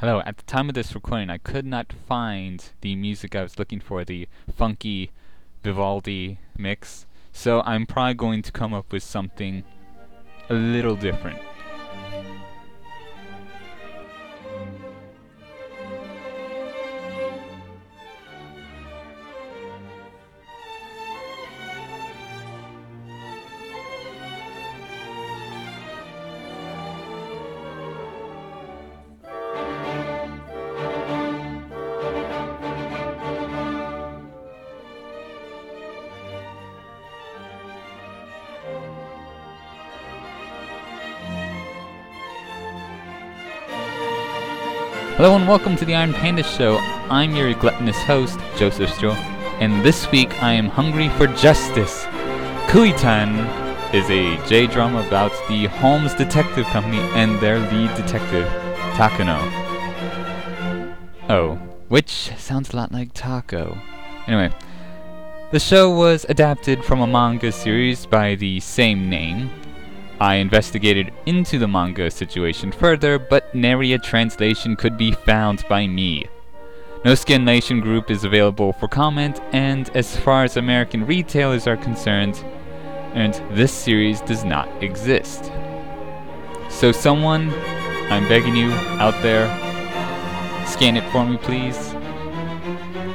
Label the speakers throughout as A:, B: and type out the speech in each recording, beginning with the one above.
A: Hello, at the time of this recording, I could not find the music I was looking for, the funky Vivaldi mix, so I'm probably going to come up with something a little different. Hello and welcome to the Iron Panda Show. I'm your gluttonous host, Joseph Stroh, and this week I am hungry for justice. Kuitan is a J drama about the Holmes Detective Company and their lead detective, Takano. Oh, which sounds a lot like taco. Anyway, the show was adapted from a manga series by the same name, I investigated into the manga situation further, but nary a translation could be found by me. No scanlation group is available for comment, and as far as American retailers are concerned, and this series does not exist. So someone, I'm begging you out there, scan it for me please.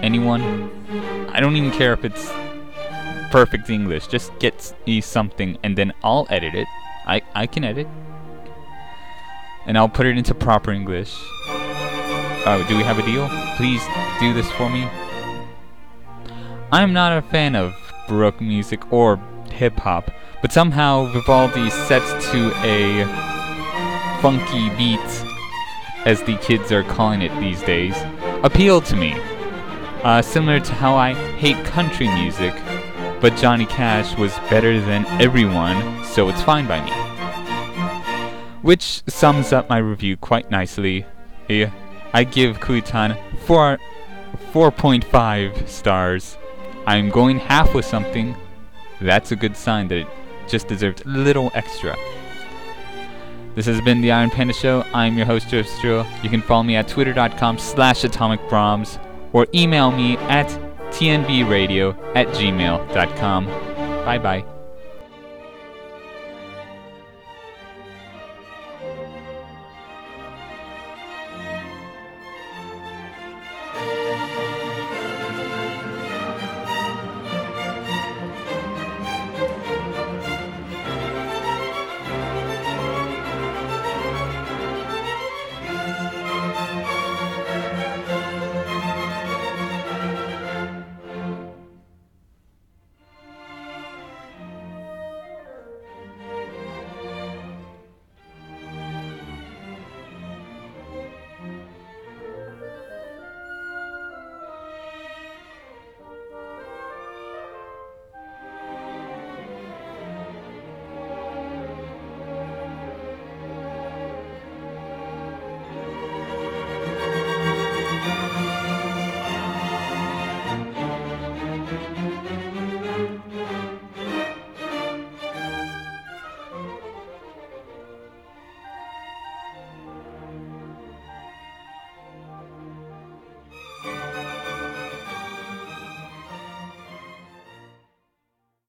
A: Anyone? I don't even care if it's perfect English, just get me something and then I'll edit it I, I can edit. And I'll put it into proper English. Oh, do we have a deal? Please do this for me. I'm not a fan of Baroque music or hip hop, but somehow Vivaldi sets to a funky beat, as the kids are calling it these days, appeal to me. Uh, similar to how I hate country music, but Johnny Cash was better than everyone, so it's fine by me. Which sums up my review quite nicely. I give Kuitan 4 4.5 stars. I'm going half with something. That's a good sign that it just deserves a little extra. This has been the Iron Panda Show. I'm your host, Joe Stro. You can follow me at twitter.com slash atomicbrahms or email me at tnbradio at gmail.com. Bye bye.